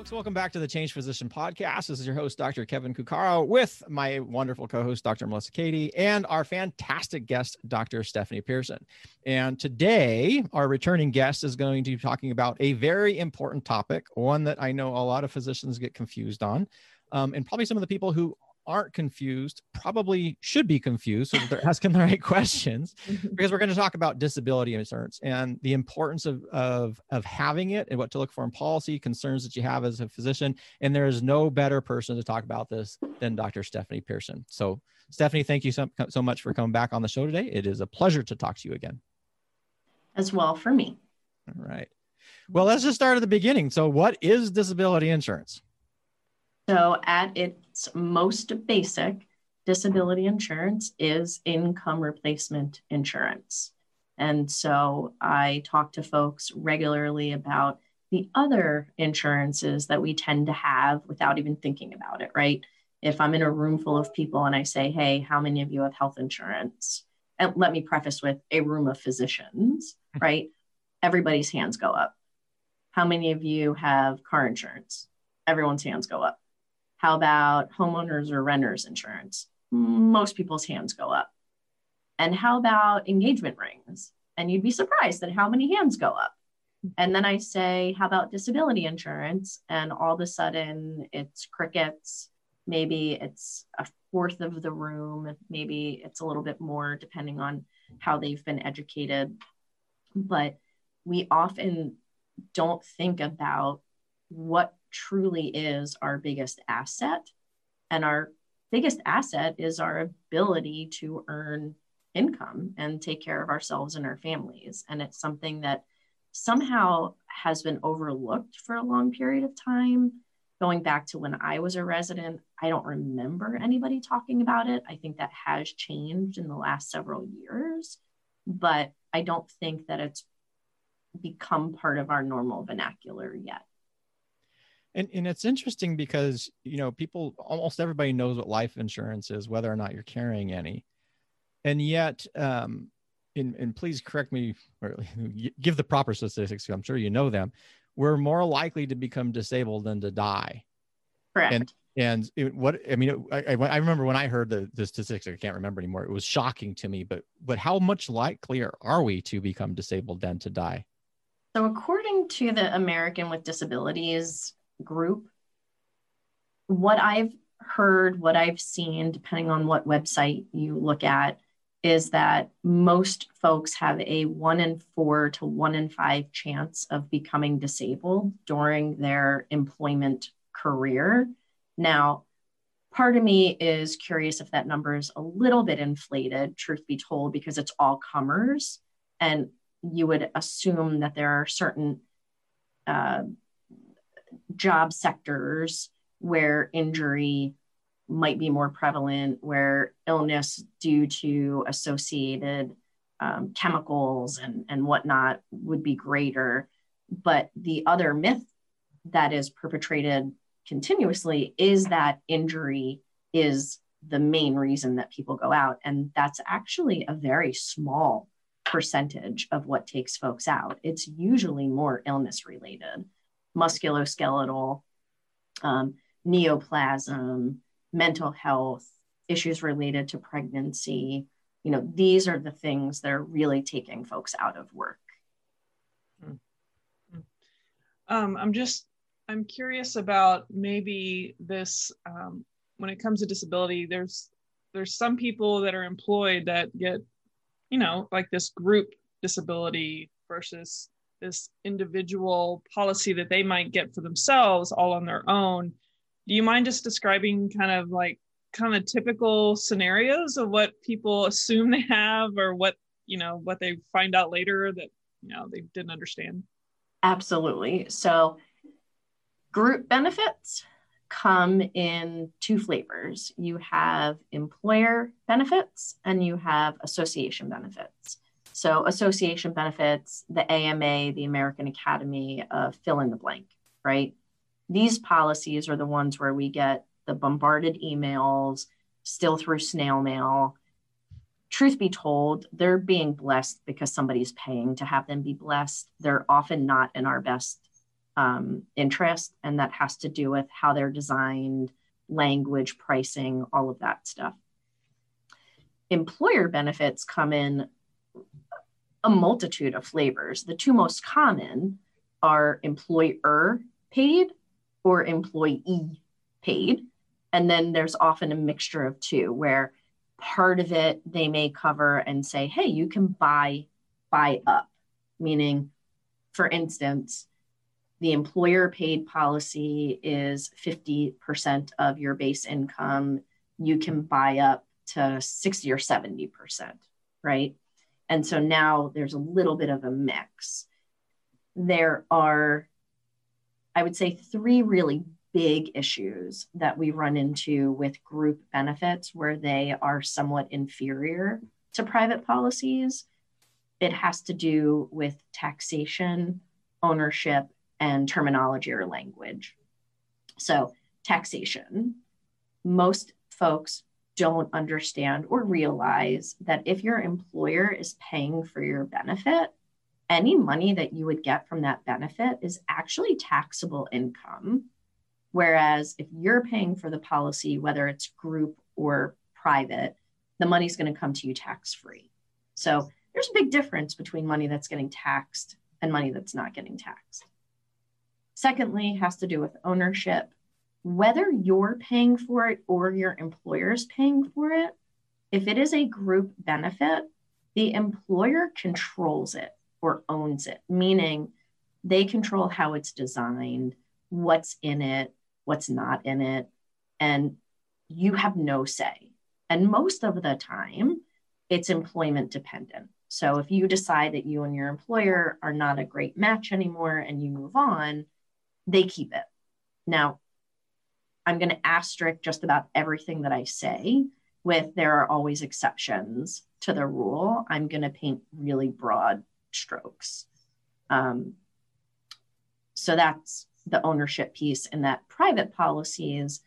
folks. Welcome back to the Changed Physician Podcast. This is your host, Dr. Kevin Cuccaro, with my wonderful co host, Dr. Melissa Cady, and our fantastic guest, Dr. Stephanie Pearson. And today, our returning guest is going to be talking about a very important topic, one that I know a lot of physicians get confused on. Um, and probably some of the people who aren't confused probably should be confused so that they're asking the right questions mm-hmm. because we're going to talk about disability insurance and the importance of, of, of having it and what to look for in policy concerns that you have as a physician and there is no better person to talk about this than dr stephanie pearson. So stephanie thank you so, so much for coming back on the show today. It is a pleasure to talk to you again. As well for me. All right. Well let's just start at the beginning. So what is disability insurance so, at its most basic, disability insurance is income replacement insurance. And so, I talk to folks regularly about the other insurances that we tend to have without even thinking about it, right? If I'm in a room full of people and I say, hey, how many of you have health insurance? And let me preface with a room of physicians, hmm. right? Everybody's hands go up. How many of you have car insurance? Everyone's hands go up. How about homeowners or renters insurance? Most people's hands go up. And how about engagement rings? And you'd be surprised at how many hands go up. And then I say, how about disability insurance? And all of a sudden it's crickets. Maybe it's a fourth of the room. Maybe it's a little bit more depending on how they've been educated. But we often don't think about what truly is our biggest asset. And our biggest asset is our ability to earn income and take care of ourselves and our families. And it's something that somehow has been overlooked for a long period of time. Going back to when I was a resident, I don't remember anybody talking about it. I think that has changed in the last several years, but I don't think that it's become part of our normal vernacular yet. And, and it's interesting because you know people almost everybody knows what life insurance is whether or not you're carrying any. And yet um and, and please correct me or give the proper statistics i'm sure you know them. We're more likely to become disabled than to die. Correct. And and it, what i mean I, I remember when i heard the, the statistics i can't remember anymore. It was shocking to me but but how much likelier are we to become disabled than to die? So according to the american with disabilities group. What I've heard, what I've seen, depending on what website you look at, is that most folks have a one in four to one in five chance of becoming disabled during their employment career. Now, part of me is curious if that number is a little bit inflated, truth be told, because it's all comers. And you would assume that there are certain uh, job sectors where injury might be more prevalent, where illness due to associated um, chemicals and, and whatnot would be greater. But the other myth that is perpetrated continuously is that injury is the main reason that people go out. And that's actually a very small percentage of what takes folks out. It's usually more illness related musculoskeletal, um, neoplasm, mental health, issues related to pregnancy. You know, these are the things that are really taking folks out of work. Hmm. Hmm. Um, I'm just, I'm curious about maybe this, um, when it comes to disability, there's, there's some people that are employed that get, you know, like this group disability versus this individual policy that they might get for themselves all on their own. Do you mind just describing kind of like kind of typical scenarios of what people assume they have or what, you know, what they find out later that, you know, they didn't understand? Absolutely. So, group benefits come in two flavors you have employer benefits and you have association benefits. So, association benefits, the AMA, the American Academy of fill in the blank, right? These policies are the ones where we get the bombarded emails, still through snail mail. Truth be told, they're being blessed because somebody's paying to have them be blessed. They're often not in our best um, interest, and that has to do with how they're designed, language, pricing, all of that stuff. Employer benefits come in a multitude of flavors. The two most common are employer paid or employee paid. And then there's often a mixture of two where part of it they may cover and say, hey, you can buy buy up, meaning, for instance, the employer paid policy is 50% of your base income. You can buy up to 60 or 70%, right? And so now there's a little bit of a mix. There are, I would say, three really big issues that we run into with group benefits where they are somewhat inferior to private policies. It has to do with taxation, ownership, and terminology or language. So, taxation. Most folks don't understand or realize that if your employer is paying for your benefit, any money that you would get from that benefit is actually taxable income. Whereas if you're paying for the policy, whether it's group or private, the money's going to come to you tax free. So there's a big difference between money that's getting taxed and money that's not getting taxed. Secondly, has to do with ownership whether you're paying for it or your employer is paying for it, if it is a group benefit, the employer controls it or owns it, meaning they control how it's designed, what's in it, what's not in it, and you have no say. And most of the time, it's employment dependent. So if you decide that you and your employer are not a great match anymore and you move on, they keep it. Now, I'm going to asterisk just about everything that I say with there are always exceptions to the rule. I'm going to paint really broad strokes. Um, so that's the ownership piece. And that private policies,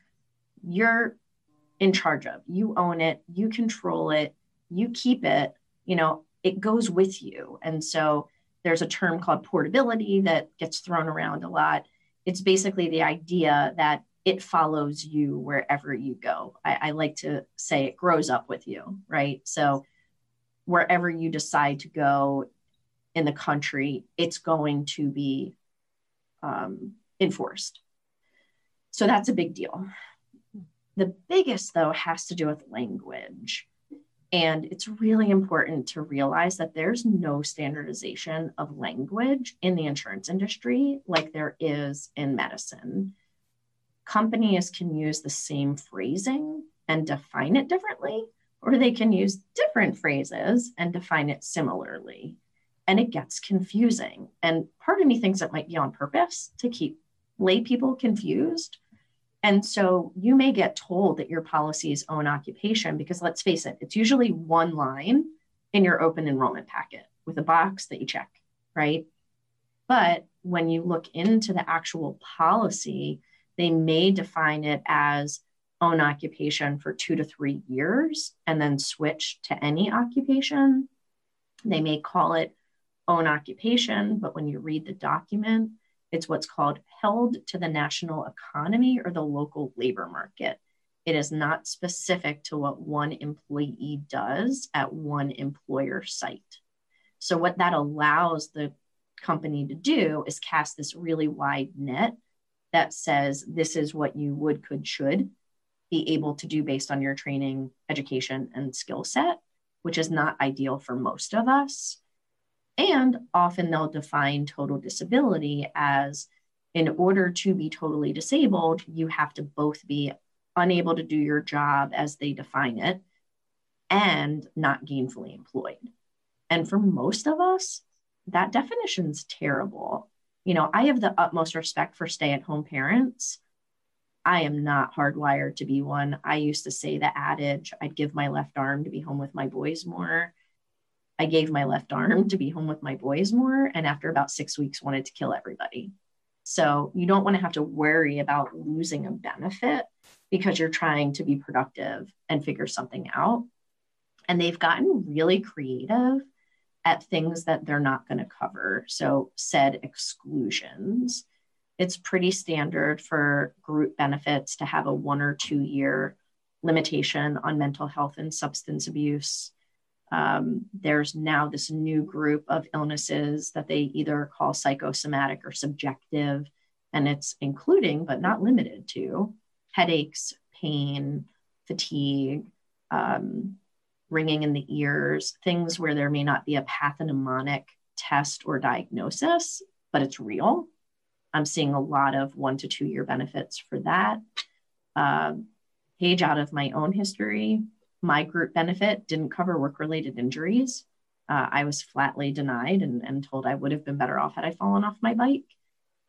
you're in charge of. You own it, you control it, you keep it, you know, it goes with you. And so there's a term called portability that gets thrown around a lot. It's basically the idea that it follows you wherever you go. I, I, like to say it grows up with you, right? So wherever you decide to go in the country, it's going to be um, enforced. So that's a big deal. The biggest, though, has to do with language. And it's really important to realize that there's no standardization of language in the insurance industry like there is in medicine companies can use the same phrasing and define it differently, or they can use different phrases and define it similarly. And it gets confusing. And part of me thinks it might be on purpose to keep lay people confused. And so you may get told that your policy's own occupation, because let's face it, it's usually one line in your open enrollment packet with a box that you check, right? But when you look into the actual policy, they may define it as own occupation for two to three years and then switch to any occupation. They may call it own occupation, but when you read the document, it's what's called held to the national economy or the local labor market. It is not specific to what one employee does at one employer site. So, what that allows the company to do is cast this really wide net that says this is what you would, could, should be able to do based on your training, education, and skill set, which is not ideal for most of us. And often they'll define total disability as in order to be totally disabled, you have to both be unable to do your job as they define it and not gainfully employed. And for most of us, that definition's terrible you know, I have the utmost respect for stay at home parents. I am not hardwired to be one. I used to say the adage I'd give my left arm to be home with my boys more. I gave my left arm to be home with my boys more. And after about six weeks, wanted to kill everybody. So you don't want to have to worry about losing a benefit because you're trying to be productive and figure something out. And they've gotten really creative at things that they're not going to cover. So, said exclusions. It's pretty standard for group benefits to have a one or two year limitation on mental health and substance abuse. Um, there's now this new group of illnesses that they either call psychosomatic or subjective, and it's including but not limited to headaches, pain, fatigue, um, ringing in the ears, things where there may not be a pathognomonic test or diagnosis, but it's real. I'm seeing a lot of one to two year benefits for that. Uh, page out of my own history, my group benefit didn't cover work related injuries. Uh, I was flatly denied and, and told I would have been better off had I fallen off my bike.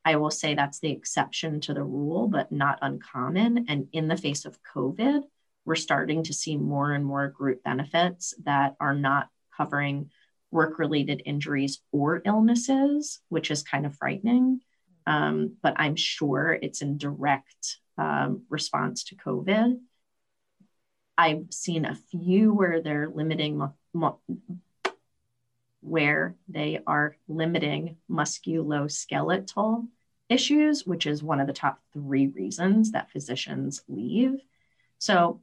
I will say that's the exception to the rule, but not uncommon. And in the face of COVID, we're starting to see more and more group benefits that are not covering work related injuries or illnesses, which is kind of frightening. Um, but I'm sure it's in direct um, response to COVID. I've seen a few where they're limiting where they are limiting musculoskeletal issues, which is one of the top three reasons that physicians leave. So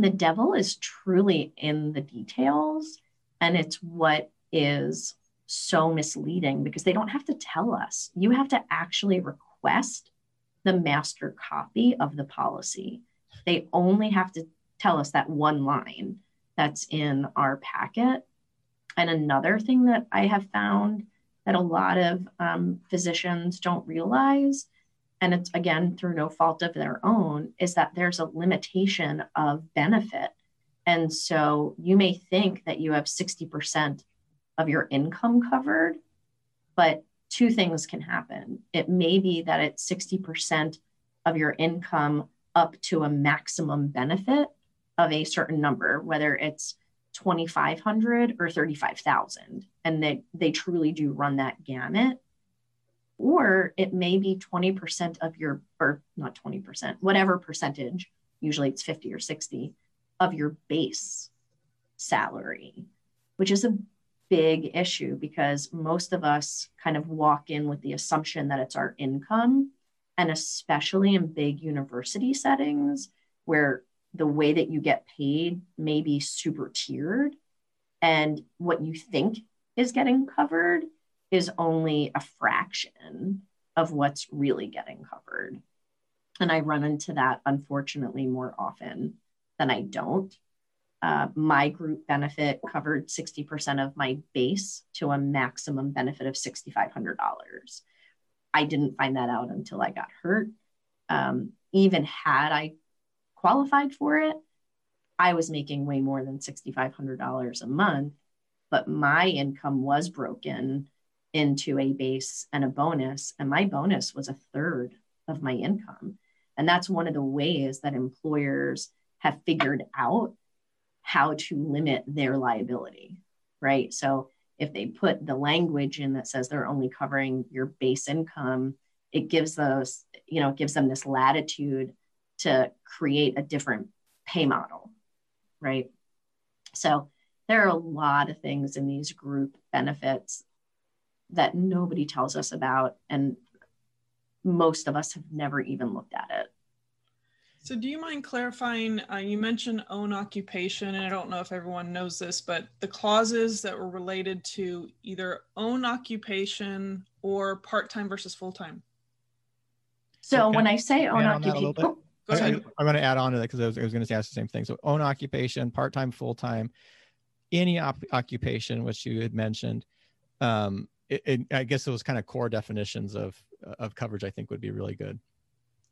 the devil is truly in the details. And it's what is so misleading because they don't have to tell us. You have to actually request the master copy of the policy. They only have to tell us that one line that's in our packet. And another thing that I have found that a lot of um, physicians don't realize and it's again through no fault of their own, is that there's a limitation of benefit. And so you may think that you have 60% of your income covered, but two things can happen. It may be that it's 60% of your income up to a maximum benefit of a certain number, whether it's 2500 or 35,000 and they they truly do run that gamut or it may be 20% of your or not 20% whatever percentage usually it's 50 or 60 of your base salary which is a big issue because most of us kind of walk in with the assumption that it's our income and especially in big university settings where the way that you get paid may be super tiered and what you think is getting covered is only a fraction of what's really getting covered. And I run into that unfortunately more often than I don't. Uh, my group benefit covered 60% of my base to a maximum benefit of $6,500. I didn't find that out until I got hurt. Um, even had I qualified for it, I was making way more than $6,500 a month, but my income was broken into a base and a bonus. And my bonus was a third of my income. And that's one of the ways that employers have figured out how to limit their liability, right? So if they put the language in that says they're only covering your base income, it gives those, you know, gives them this latitude to create a different pay model, right? So there are a lot of things in these group benefits that nobody tells us about and most of us have never even looked at it so do you mind clarifying uh, you mentioned own occupation and i don't know if everyone knows this but the clauses that were related to either own occupation or part-time versus full-time so okay. when i say own occupation oh, Go. I'm going to add on to that because I was, was going to ask the same thing. So, own occupation, part time, full time, any op- occupation, which you had mentioned, um, it, it, I guess those kind of core definitions of of coverage, I think, would be really good.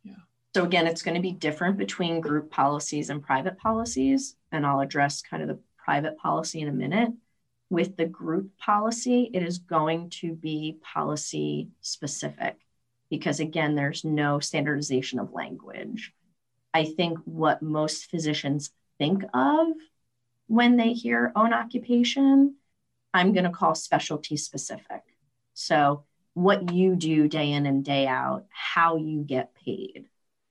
Yeah. So again, it's going to be different between group policies and private policies, and I'll address kind of the private policy in a minute. With the group policy, it is going to be policy specific. because again, there's no standardization of language. I think what most physicians think of when they hear own occupation, I'm going to call specialty specific. So, what you do day in and day out, how you get paid,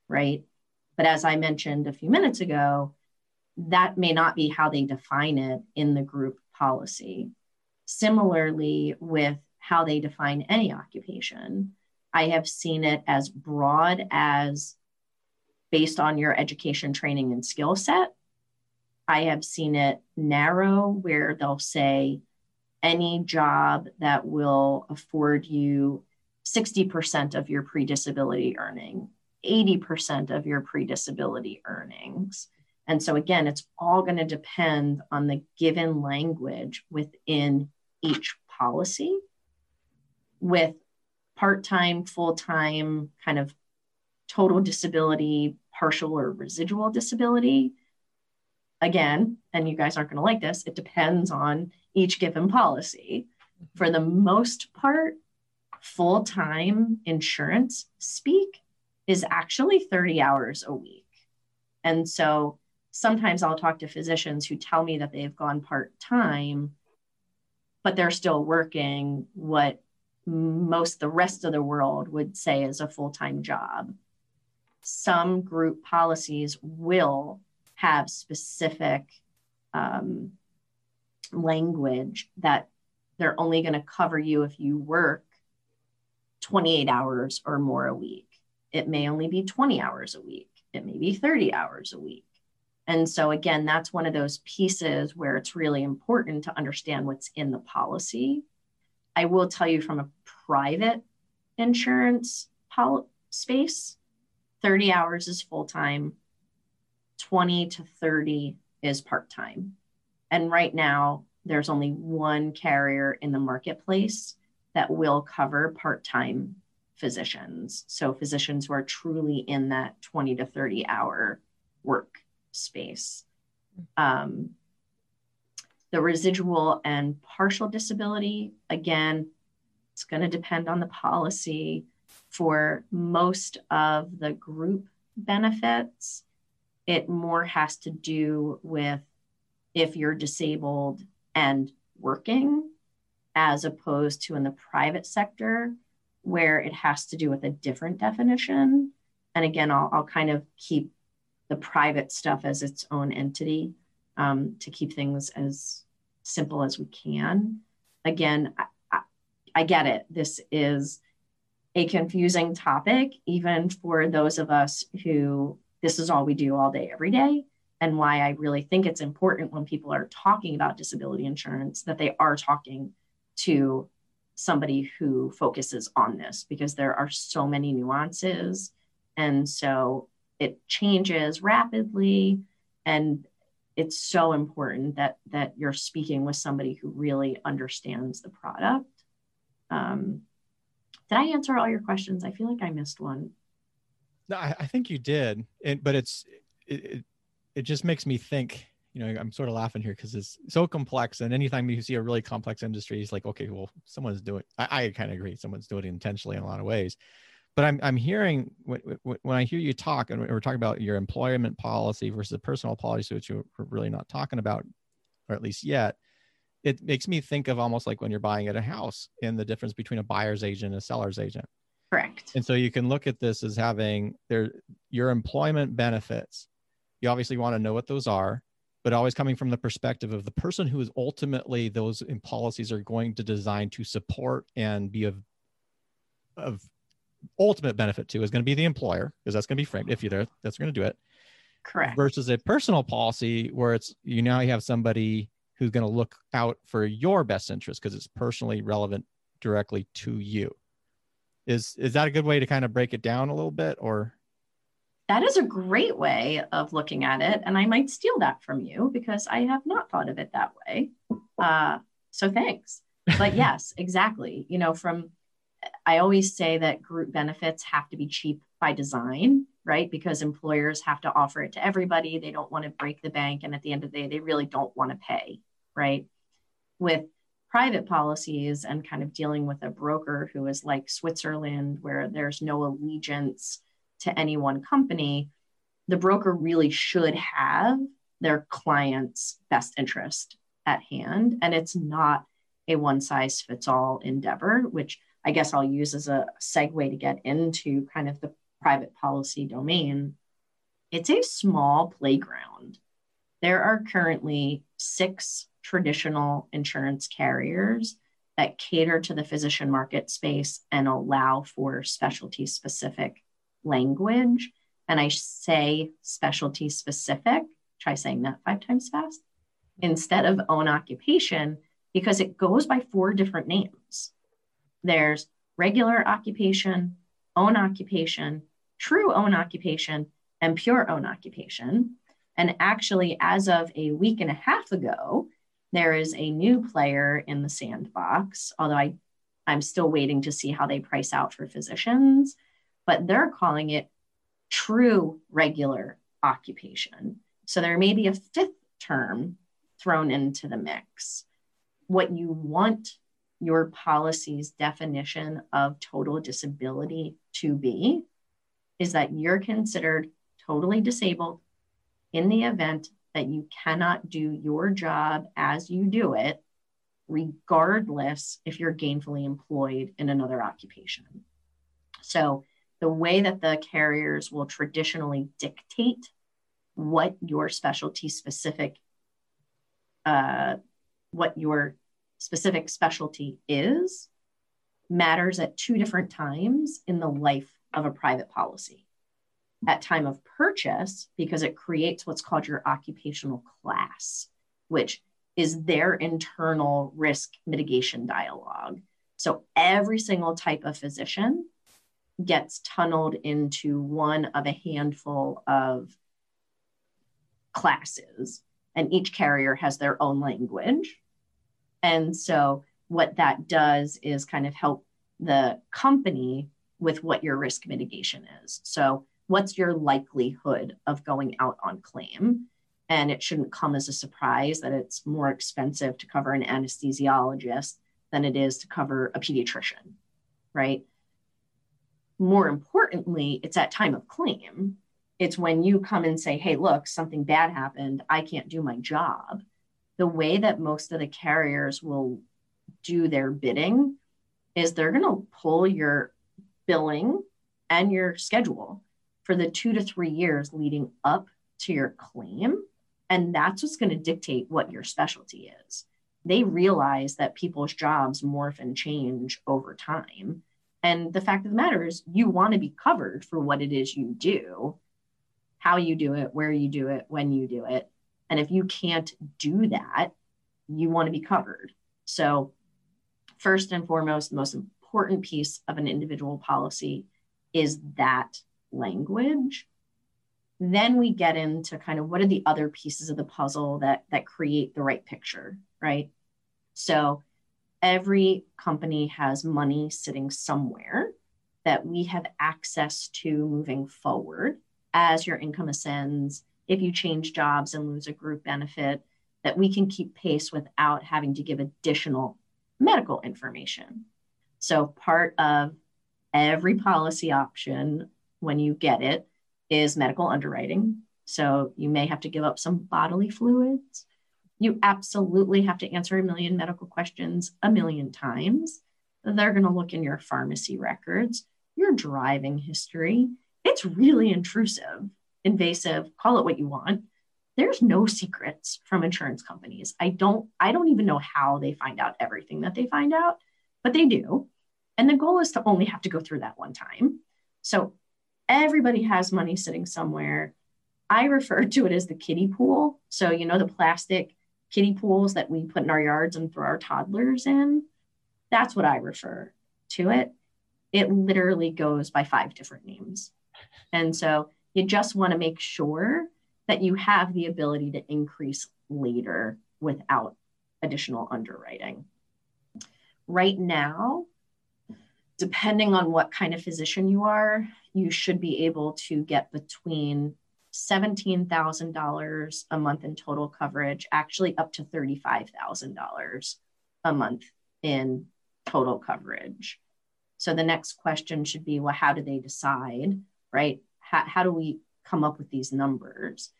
right? But as I mentioned a few minutes ago, that may not be how they define it in the group policy. Similarly, with how they define any occupation, I have seen it as broad as based on your education, training, and skill set. I have seen it narrow where they'll say any job that will afford you 60% of your pre disability earning, 80% of your pre disability earnings. And so, again, it's all going to depend on the given language within each policy. With part time, full time, kind of total disability, partial or residual disability. Again, and you guys aren't going to like this, it depends on each given policy. For the most part, full time insurance speak is actually 30 hours a week. And so sometimes I'll talk to physicians who tell me that they've gone part time, but they're still working what most the rest of the world would say is a full time job. Some group policies will have specific um, language that they're only going to cover you if you work 28 hours or more a week. It may only be 20 hours a week, it may be 30 hours a week. And so, again, that's one of those pieces where it's really important to understand what's in the policy. I will tell you from a private insurance pol- space, 30 hours is full time, 20 to 30 is part time. And right now, there's only one carrier in the marketplace that will cover part time physicians. So, physicians who are truly in that 20 to 30 hour work space. Um, the residual and partial disability, again, it's going to depend on the policy. For most of the group benefits, it more has to do with if you're disabled and working, as opposed to in the private sector, where it has to do with a different definition. And again, I'll, I'll kind of keep the private stuff as its own entity um, to keep things as simple as we can. Again, I get it. This is a confusing topic, even for those of us who this is all we do all day, every day. And why I really think it's important when people are talking about disability insurance that they are talking to somebody who focuses on this because there are so many nuances. And so it changes rapidly. And it's so important that that you're speaking with somebody who really understands the product um, did I answer all your questions? I feel like I missed one. No, I, I think you did, it, but it's it, it, it just makes me think. You know, I'm sort of laughing here because it's so complex, and anytime you see a really complex industry, it's like, okay, well, someone's doing. I, I kind of agree, someone's doing it intentionally in a lot of ways. But I'm I'm hearing when, when I hear you talk, and we're talking about your employment policy versus the personal policy, which you're really not talking about, or at least yet it makes me think of almost like when you're buying at a house and the difference between a buyer's agent and a seller's agent. Correct. And so you can look at this as having their your employment benefits. You obviously want to know what those are, but always coming from the perspective of the person who is ultimately those policies are going to design to support and be of of ultimate benefit to is going to be the employer because that's going to be framed if you're there that's going to do it. Correct. Versus a personal policy where it's you now you have somebody who's going to look out for your best interest because it's personally relevant directly to you. Is is that a good way to kind of break it down a little bit or that is a great way of looking at it and i might steal that from you because i have not thought of it that way uh, so thanks but yes exactly you know from i always say that group benefits have to be cheap by design right? Because employers have to offer it to everybody. They don't want to break the bank. And at the end of the day, they really don't want to pay, right? With private policies and kind of dealing with a broker who is like Switzerland, where there's no allegiance to any one company, the broker really should have their client's best interest at hand. And it's not a one size fits all endeavor, which I guess I'll use as a segue to get into kind of the private policy domain. It's a small playground. There are currently six traditional insurance carriers that cater to the physician market space and allow for specialty specific language. And I say specialty specific, try saying that five times fast, instead of own occupation, because it goes by four different names. There's regular occupation, own occupation, true own occupation, and pure own occupation. And actually, as of a week and a half ago, there is a new player in the sandbox, although I, I'm still waiting to see how they price out for physicians, but they're calling it true regular occupation. So there may be a fifth term thrown into the mix. What you want your policy's definition of total disability to be is that you're considered totally disabled in the event that you cannot do your job as you do it, regardless if you're gainfully employed in another occupation. So, the way that the carriers will traditionally dictate what your specialty specific uh, what your specific specialty is matters at two different times in the life of a private policy at time of purchase because it creates what's called your occupational class, which is their internal risk mitigation dialogue. So every single type of physician gets tunneled into one of a handful of classes, and each carrier has their own language. And so, what that does is kind of help the company with what your risk mitigation is. So, what's your likelihood of going out on claim? And it shouldn't come as a surprise that it's more expensive to cover an anesthesiologist than it is to cover a pediatrician, right? More importantly, it's at time of claim. It's when you come and say, hey, look, something bad happened. I can't do my job. The way that most of the carriers will do their bidding is they're going to pull your billing and your schedule for the two to three years leading up to your claim. And that's what's going to dictate what your specialty is. They realize that people's jobs morph and change over time. And the fact of the matter is, you want to be covered for what it is you do, how you do it, where you do it, when you do it. And if you can't do that, you want to be covered. So, first and foremost, the most important piece of an individual policy is that language then we get into kind of what are the other pieces of the puzzle that that create the right picture right so every company has money sitting somewhere that we have access to moving forward as your income ascends if you change jobs and lose a group benefit that we can keep pace without having to give additional medical information so part of every policy option when you get it is medical underwriting. So you may have to give up some bodily fluids. You absolutely have to answer a million medical questions a million times. They're going to look in your pharmacy records, your driving history. It's really intrusive, invasive, call it what you want. There's no secrets from insurance companies. I don't I don't even know how they find out everything that they find out, but they do. And the goal is to only have to go through that one time. So everybody has money sitting somewhere. I refer to it as the kiddie pool. So, you know, the plastic kiddie pools that we put in our yards and throw our toddlers in. That's what I refer to it. It literally goes by five different names. And so you just want to make sure that you have the ability to increase later without additional underwriting. Right now, depending on what kind of physician you are, you should be able to get between $17,000 a month in total coverage, actually up to $35,000 a month in total coverage. So the next question should be well, how do they decide, right? How, how do we come up with these numbers?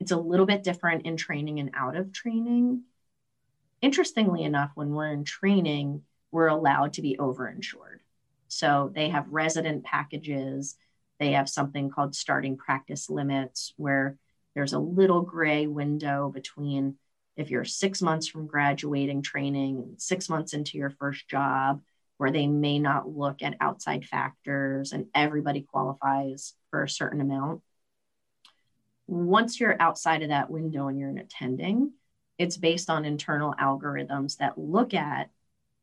It's a little bit different in training and out of training. Interestingly enough, when we're in training, we're allowed to be overinsured. So they have resident packages. They have something called starting practice limits, where there's a little gray window between if you're six months from graduating training, six months into your first job, where they may not look at outside factors and everybody qualifies for a certain amount. Once you're outside of that window and you're in attending, it's based on internal algorithms that look at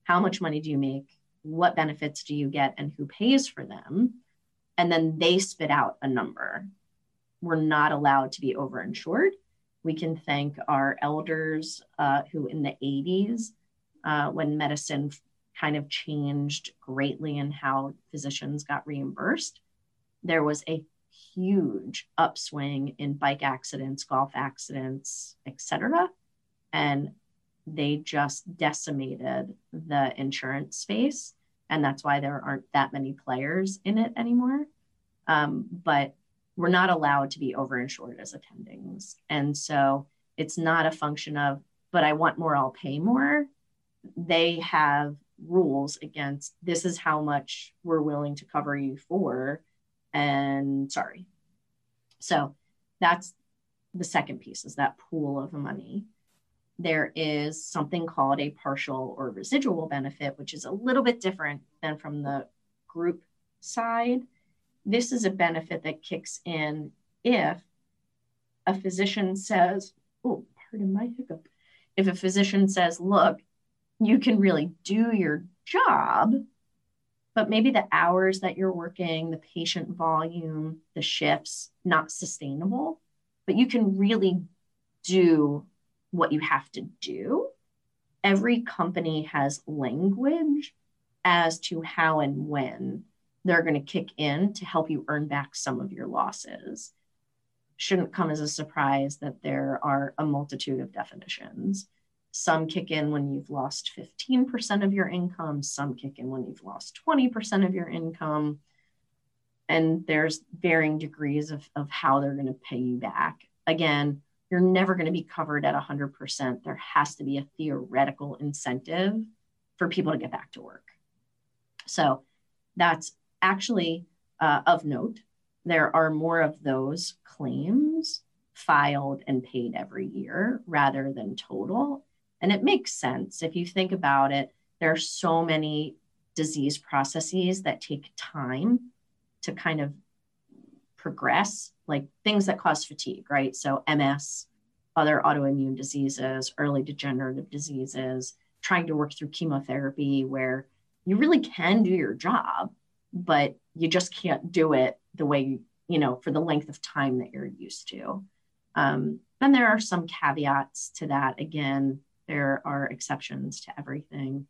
how much money do you make, what benefits do you get, and who pays for them. And then they spit out a number. We're not allowed to be overinsured we can thank our elders uh, who, in the 80s, uh, when medicine kind of changed greatly in how physicians got reimbursed, there was a huge upswing in bike accidents, golf accidents, etc. And they just decimated the insurance space. And that's why there aren't that many players in it anymore. Um, but we're not allowed to be overinsured as attendings. And so it's not a function of, but I want more, I'll pay more. They have rules against this is how much we're willing to cover you for. And sorry. So that's the second piece is that pool of money. There is something called a partial or residual benefit, which is a little bit different than from the group side this is a benefit that kicks in if a physician says, oh, pardon my hiccup. If a physician says, look, you can really do your job, but maybe the hours that you're working, the patient volume, the shifts, not sustainable, but you can really do what you have to do. Every company has language as to how and when they're going to kick in to help you earn back some of your losses. Shouldn't come as a surprise that there are a multitude of definitions. Some kick in when you've lost 15% of your income, some kick in when you've lost 20% of your income. And there's varying degrees of, of how they're going to pay you back. Again, you're never going to be covered at 100%. There has to be a theoretical incentive for people to get back to work. So that's actually, uh, of note, there are more of those claims filed and paid every year rather than total. And it makes sense. If you think about it, there are so many disease processes that take time to kind of progress, like things that cause fatigue, right? So, MS, other autoimmune diseases, early degenerative diseases, trying to work through chemotherapy where you really can do your job, but you just can't do it the way you know for the length of time that you're used to. Um, and there are some caveats to that. Again there are exceptions to everything.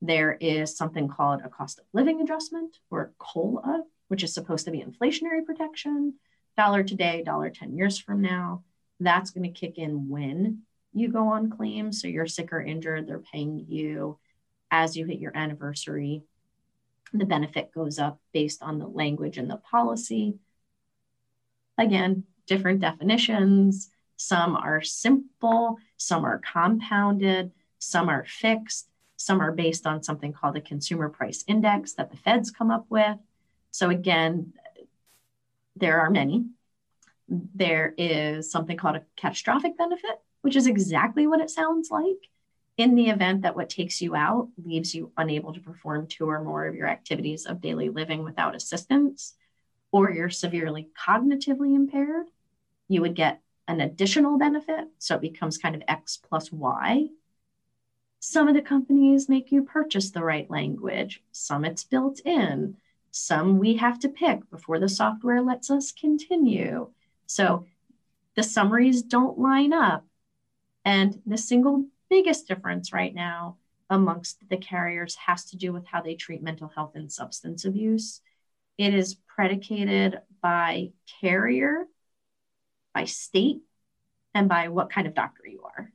There is something called a cost of living adjustment or cola which is supposed to be inflationary protection dollar today dollar 10 years from now that's going to kick in when you go on claim so you're sick or injured they're paying you as you hit your anniversary the benefit goes up based on the language and the policy. Again, different definitions. Some are simple, some are compounded, some are fixed, some are based on something called the consumer price index that the feds come up with. So, again, there are many. There is something called a catastrophic benefit, which is exactly what it sounds like in the event that what takes you out leaves you unable to perform two or more of your activities of daily living without assistance, or you're severely cognitively impaired, you would get an additional benefit. So it becomes kind of X plus Y. Some of the companies make you purchase the right language, some it's built in, some we have to pick before the software lets us continue. So the summaries don't line up. And the single biggest difference right now amongst the carriers has to do with how they treat mental health and substance abuse. It is predicated by carrier, by state, and by what kind of doctor you are.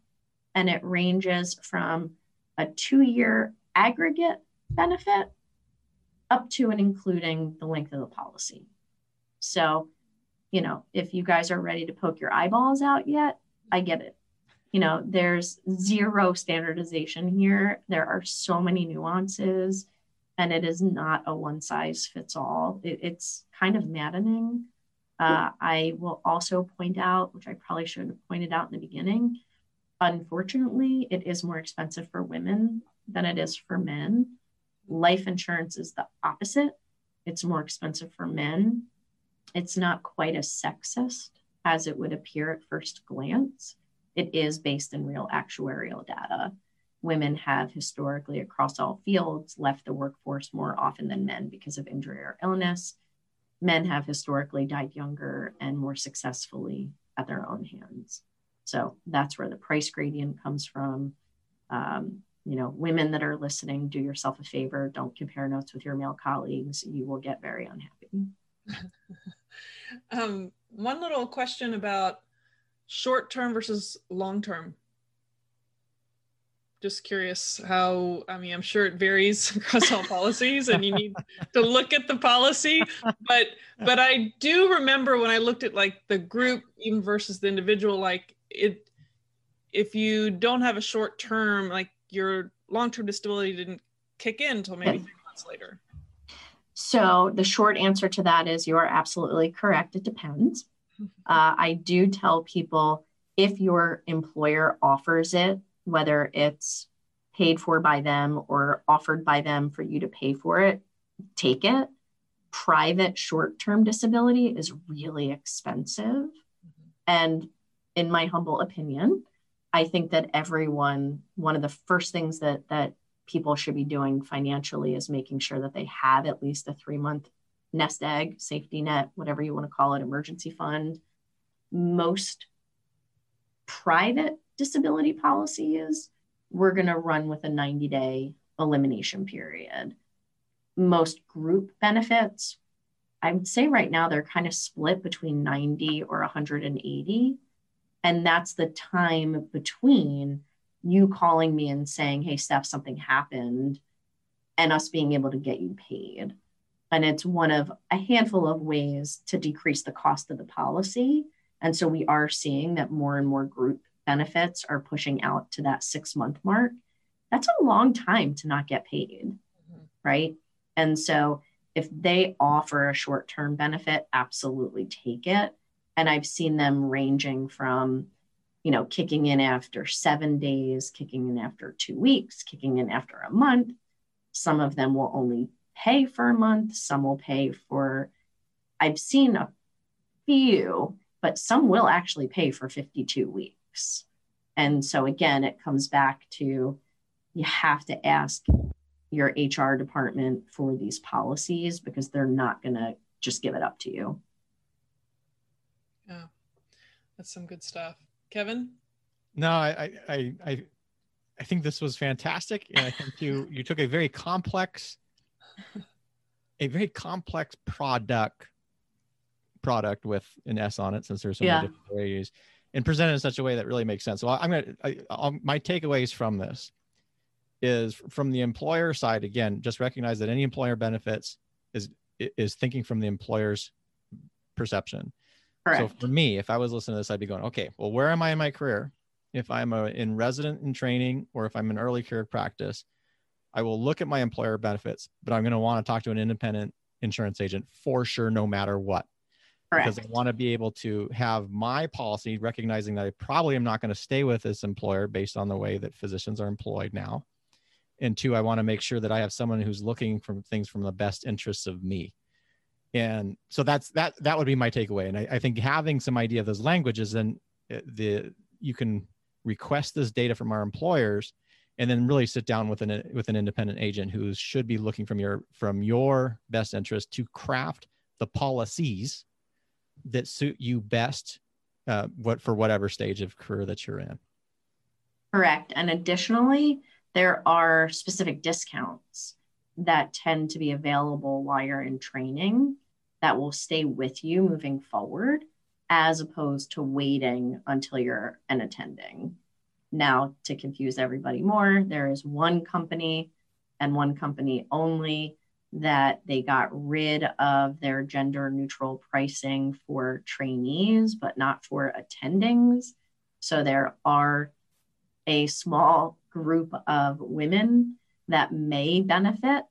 And it ranges from a two year aggregate benefit up to and including the length of the policy. So, you know, if you guys are ready to poke your eyeballs out yet, I get it. You know, there's zero standardization here. There are so many nuances, and it is not a one size fits all. It, it's kind of maddening. Uh, I will also point out, which I probably should have pointed out in the beginning, unfortunately, it is more expensive for women than it is for men. Life insurance is the opposite. It's more expensive for men. It's not quite as sexist as it would appear at first glance. It is based in real actuarial data. Women have historically, across all fields, left the workforce more often than men because of injury or illness. Men have historically died younger and more successfully at their own hands. So that's where the price gradient comes from. Um, you know, women that are listening, do yourself a favor. Don't compare notes with your male colleagues. You will get very unhappy. um, one little question about short term versus long term. Just curious how, I mean, I'm sure it varies across all policies and you need to look at the policy. But but I do remember when I looked at like the group even versus the individual, like it if you don't have a short term, like your long-term disability didn't kick in until maybe three months later? So the short answer to that is you are absolutely correct. It depends. Uh, I do tell people if your employer offers it, whether it's paid for by them or offered by them for you to pay for it, take it. Private short term disability is really expensive. Mm-hmm. And in my humble opinion, I think that everyone, one of the first things that that people should be doing financially is making sure that they have at least a three month nest egg, safety net, whatever you want to call it, emergency fund. Most private disability policies, we're going to run with a 90 day elimination period. Most group benefits, I would say right now they're kind of split between 90 or 180 and that's the time between you calling me and saying, Hey, Steph, something happened, and us being able to get you paid. And it's one of a handful of ways to decrease the cost of the policy. And so we are seeing that more and more group benefits are pushing out to that six month mark. That's a long time to not get paid, mm-hmm. right? And so if they offer a short term benefit, absolutely take it and I've seen them ranging from, you know, kicking in after seven days, kicking in after two weeks, kicking in after a month. Some of them will only pay for a month, some will pay for, I've seen a few, but some will actually pay for 52 weeks. And so again, it comes back to you have to ask your HR department for these policies because they're not going to just give it up to you. Yeah, that's some good stuff. Kevin? No, I, I, I, I think this was fantastic, and I think you you took a very complex, a very complex product product with an S on it, since there's so yeah. many different ways, and presented in such a way that really makes sense. So I'm gonna, I, I'll, my takeaways from this is from the employer side again, just recognize that any employer benefits is is thinking from the employer's perception Correct. So for me, if I was listening to this, I'd be going, okay, well, where am I in my career? If I'm a, in resident in training or if I'm in early career practice, I will look at my employer benefits, but I'm going to want to talk to an independent insurance agent for sure, no matter what. Correct. Because I want to be able to have my policy, recognizing that I probably am not going to stay with this employer based on the way that physicians are employed now. And two, I want to make sure that I have someone who's looking from things from the best interests of me and so that's that that would be my takeaway. And I, I, think having some idea of those languages then uh, the you can request this data from our employers and then really sit down with an with an independent agent who should be looking from your from your best interest to craft the policies that suit you best uh, what for whatever stage of career that you're in. Correct. And additionally there are specific discounts that tend to be available while you're in training that will stay with you moving forward as opposed to waiting until you're an attending. Now, to confuse everybody more, there is one company and one company only that they got rid of their gender neutral pricing for trainees, but not for attendings. So there are a small group of women that may benefit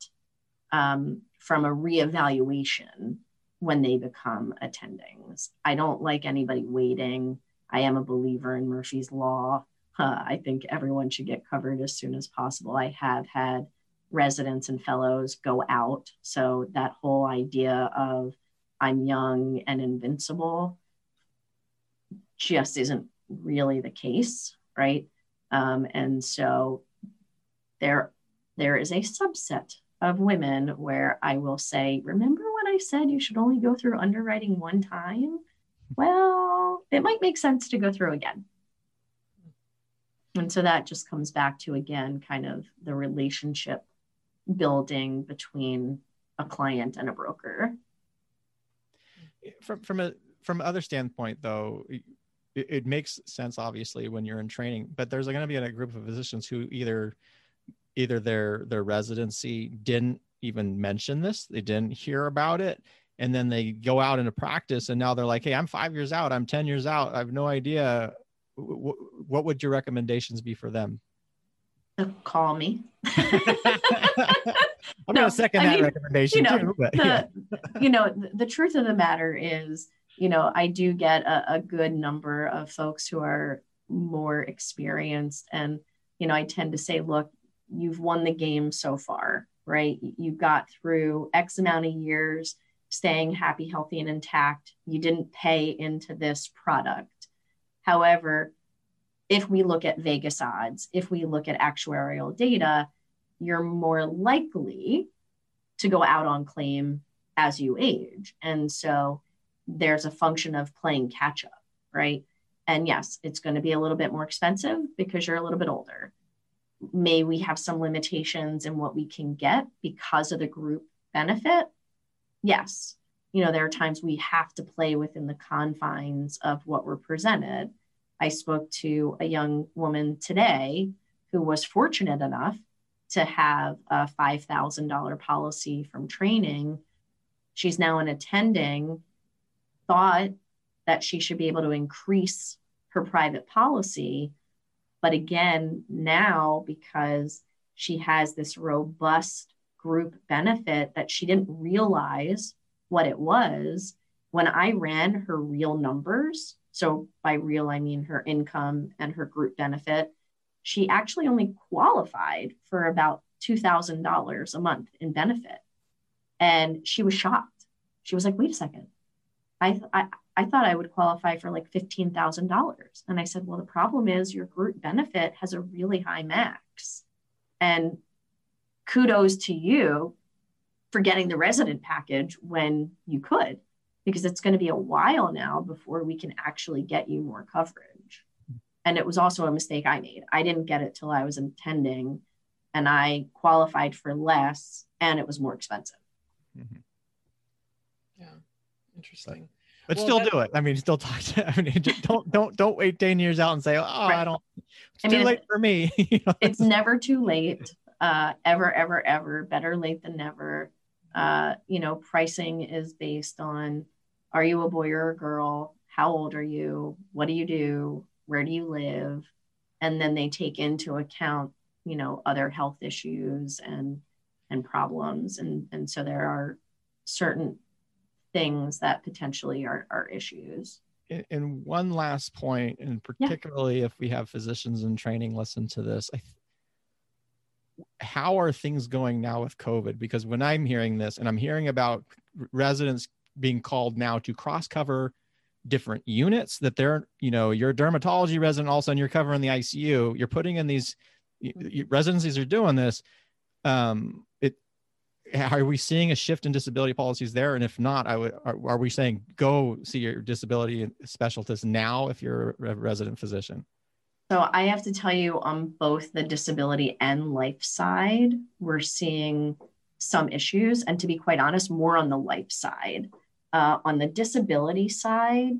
um, from a reevaluation when they become attendings. I don't like anybody waiting. I am a believer in Murphy's Law. Uh, I think everyone should get covered as soon as possible. I have had residents and fellows go out. So that whole idea of I'm young and invincible just isn't really the case, right? Um, and so there, there is a subset of women where I will say, remember when I said you should only go through underwriting one time? Well, it might make sense to go through again. And so that just comes back to again kind of the relationship building between a client and a broker. From from a from other standpoint though, it, it makes sense obviously when you're in training, but there's going to be a group of physicians who either either their their residency didn't even mention this, they didn't hear about it, and then they go out into practice and now they're like, "Hey, I'm 5 years out, I'm 10 years out, I have no idea what would your recommendations be for them? call me. I'm no, to second I that mean, recommendation you know, too. But, the, you know, the, the, truth of the matter is, you know, I do get a, a good number of folks who are more experienced. And, you know, I tend to say, look, you've won the game so far, right? You got through X amount of years staying happy, healthy, and intact. You didn't pay into this product. However, if we look at Vegas odds, if we look at actuarial data, you're more likely to go out on claim as you age. And so there's a function of playing catch up, right? And yes, it's going to be a little bit more expensive because you're a little bit older. May we have some limitations in what we can get because of the group benefit? Yes. You know, there are times we have to play within the confines of what we're presented. I spoke to a young woman today who was fortunate enough to have a $5,000 policy from training. She's now an attending, thought that she should be able to increase her private policy. But again, now because she has this robust group benefit that she didn't realize what it was, when I ran her real numbers, so by real, I mean her income and her group benefit. She actually only qualified for about $2,000 a month in benefit. And she was shocked. She was like, wait a second. I, I, I thought I would qualify for like $15,000. And I said, well, the problem is your group benefit has a really high max. And kudos to you for getting the resident package when you could because it's going to be a while now before we can actually get you more coverage. And it was also a mistake I made. I didn't get it till I was attending and I qualified for less and it was more expensive. Mm-hmm. Yeah. Interesting. But, well, still that, do it. I mean, still talk to, I mean, don't, don't, don't wait 10 years out and say, oh, right. I don't, it's I mean, too late for me. it's never too late. Uh, ever, ever, ever better late than never. Uh, you know, pricing is based on are you a boy or a girl? How old are you? What do you do? Where do you live? And then they take into account, you know, other health issues and and problems. And and so there are certain things that potentially are, are issues. And one last point, and particularly yeah. if we have physicians in training listen to this, I how are things going now with COVID? Because when I'm hearing this and I'm hearing about residents being called now to cross cover different units that they're you know you're a dermatology resident all of a sudden you're covering the icu you're putting in these residencies are doing this um it are we seeing a shift in disability policies there and if not i would are, are we saying go see your disability specialist now if you're a resident physician so i have to tell you on both the disability and life side we're seeing some issues and to be quite honest more on the life side uh, on the disability side,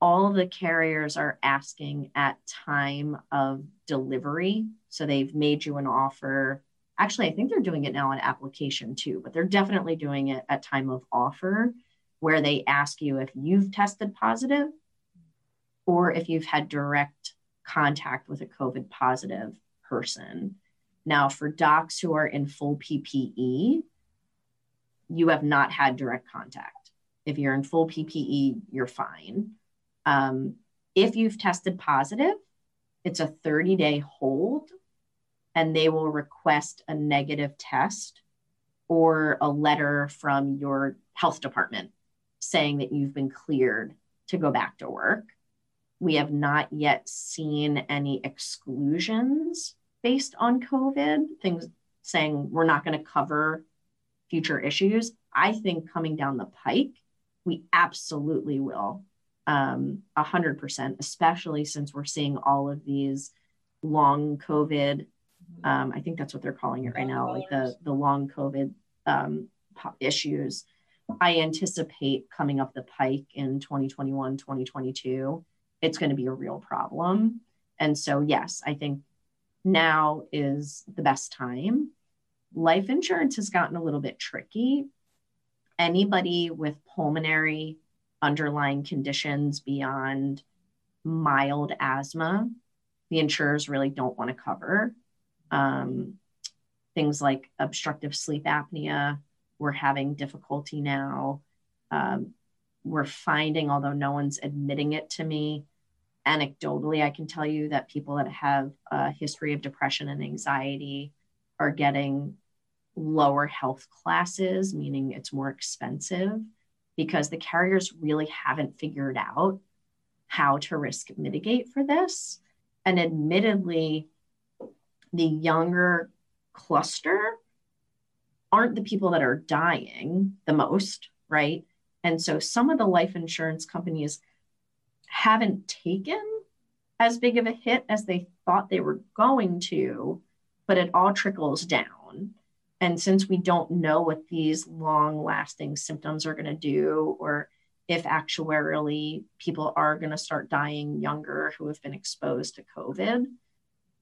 all the carriers are asking at time of delivery. So they've made you an offer. Actually, I think they're doing it now on application too, but they're definitely doing it at time of offer where they ask you if you've tested positive or if you've had direct contact with a COVID positive person. Now, for docs who are in full PPE, you have not had direct contact. If you're in full PPE, you're fine. Um, if you've tested positive, it's a 30 day hold, and they will request a negative test or a letter from your health department saying that you've been cleared to go back to work. We have not yet seen any exclusions based on COVID, things saying we're not going to cover future issues. I think coming down the pike, we absolutely will um, 100%, especially since we're seeing all of these long COVID. Um, I think that's what they're calling it right now, like the, the long COVID um, issues. I anticipate coming up the pike in 2021, 2022, it's going to be a real problem. And so, yes, I think now is the best time. Life insurance has gotten a little bit tricky. Anybody with pulmonary underlying conditions beyond mild asthma, the insurers really don't want to cover. Um, things like obstructive sleep apnea, we're having difficulty now. Um, we're finding, although no one's admitting it to me, anecdotally, I can tell you that people that have a history of depression and anxiety are getting lower health classes, meaning it's more expensive because the carriers really haven't figured out how to risk mitigate for this. And admittedly, the younger cluster aren't the people that are dying the most, right? And so some of the life insurance companies haven't taken as big of a hit as they thought they were going to, but it all trickles down. And since we don't know what these long lasting symptoms are going to do, or if actuarially people are going to start dying younger who have been exposed to COVID,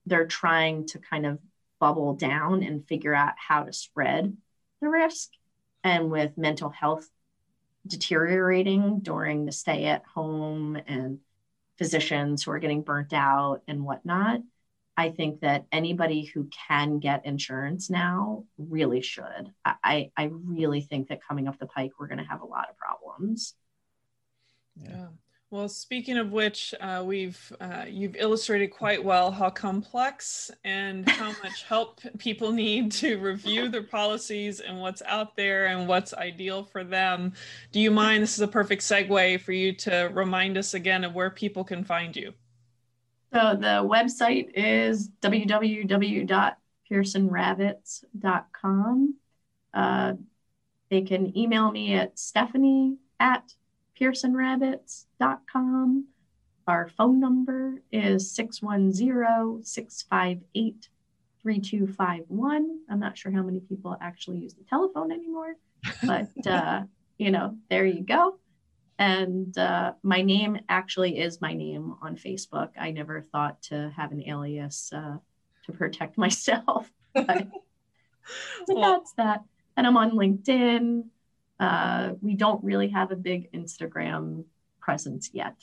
they're trying to kind of bubble down and figure out how to spread the risk. And with mental health deteriorating during the stay at home and physicians who are getting burnt out and whatnot, I think that anybody who can get insurance now really should. I, I really think that coming up the pike, we're going to have a lot of problems. Yeah. Well, speaking of which, uh, we've uh, you've illustrated quite well how complex and how much help people need to review their policies and what's out there and what's ideal for them. Do you mind? This is a perfect segue for you to remind us again of where people can find you. So the website is www.pearsonravitz.com. Uh, they can email me at stephanie at pearsonravitz.com. Our phone number is 610 658 3251. I'm not sure how many people actually use the telephone anymore, but uh, you know, there you go. And uh, my name actually is my name on Facebook. I never thought to have an alias uh, to protect myself. But so well, that's that. And I'm on LinkedIn. Uh, we don't really have a big Instagram presence yet.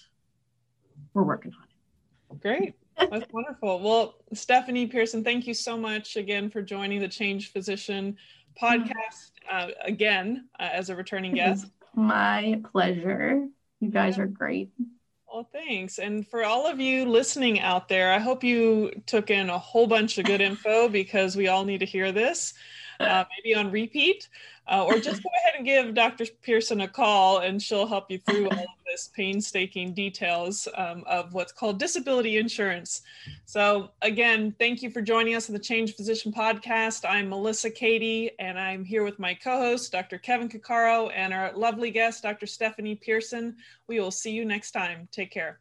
We're working on it. Great. That's wonderful. Well, Stephanie Pearson, thank you so much again for joining the Changed Physician podcast uh, again uh, as a returning guest. My pleasure. You guys are great. Well, thanks. And for all of you listening out there, I hope you took in a whole bunch of good info because we all need to hear this, uh, maybe on repeat uh, or just go ahead and give Dr. Pearson a call and she'll help you through all of this painstaking details um, of what's called disability insurance. So again, thank you for joining us on the Changed Physician podcast. I'm Melissa Cady and I'm here with my co-host, Dr. Kevin Cuccaro and our lovely guest, Dr. Stephanie Pearson. We will see you next time. Take care.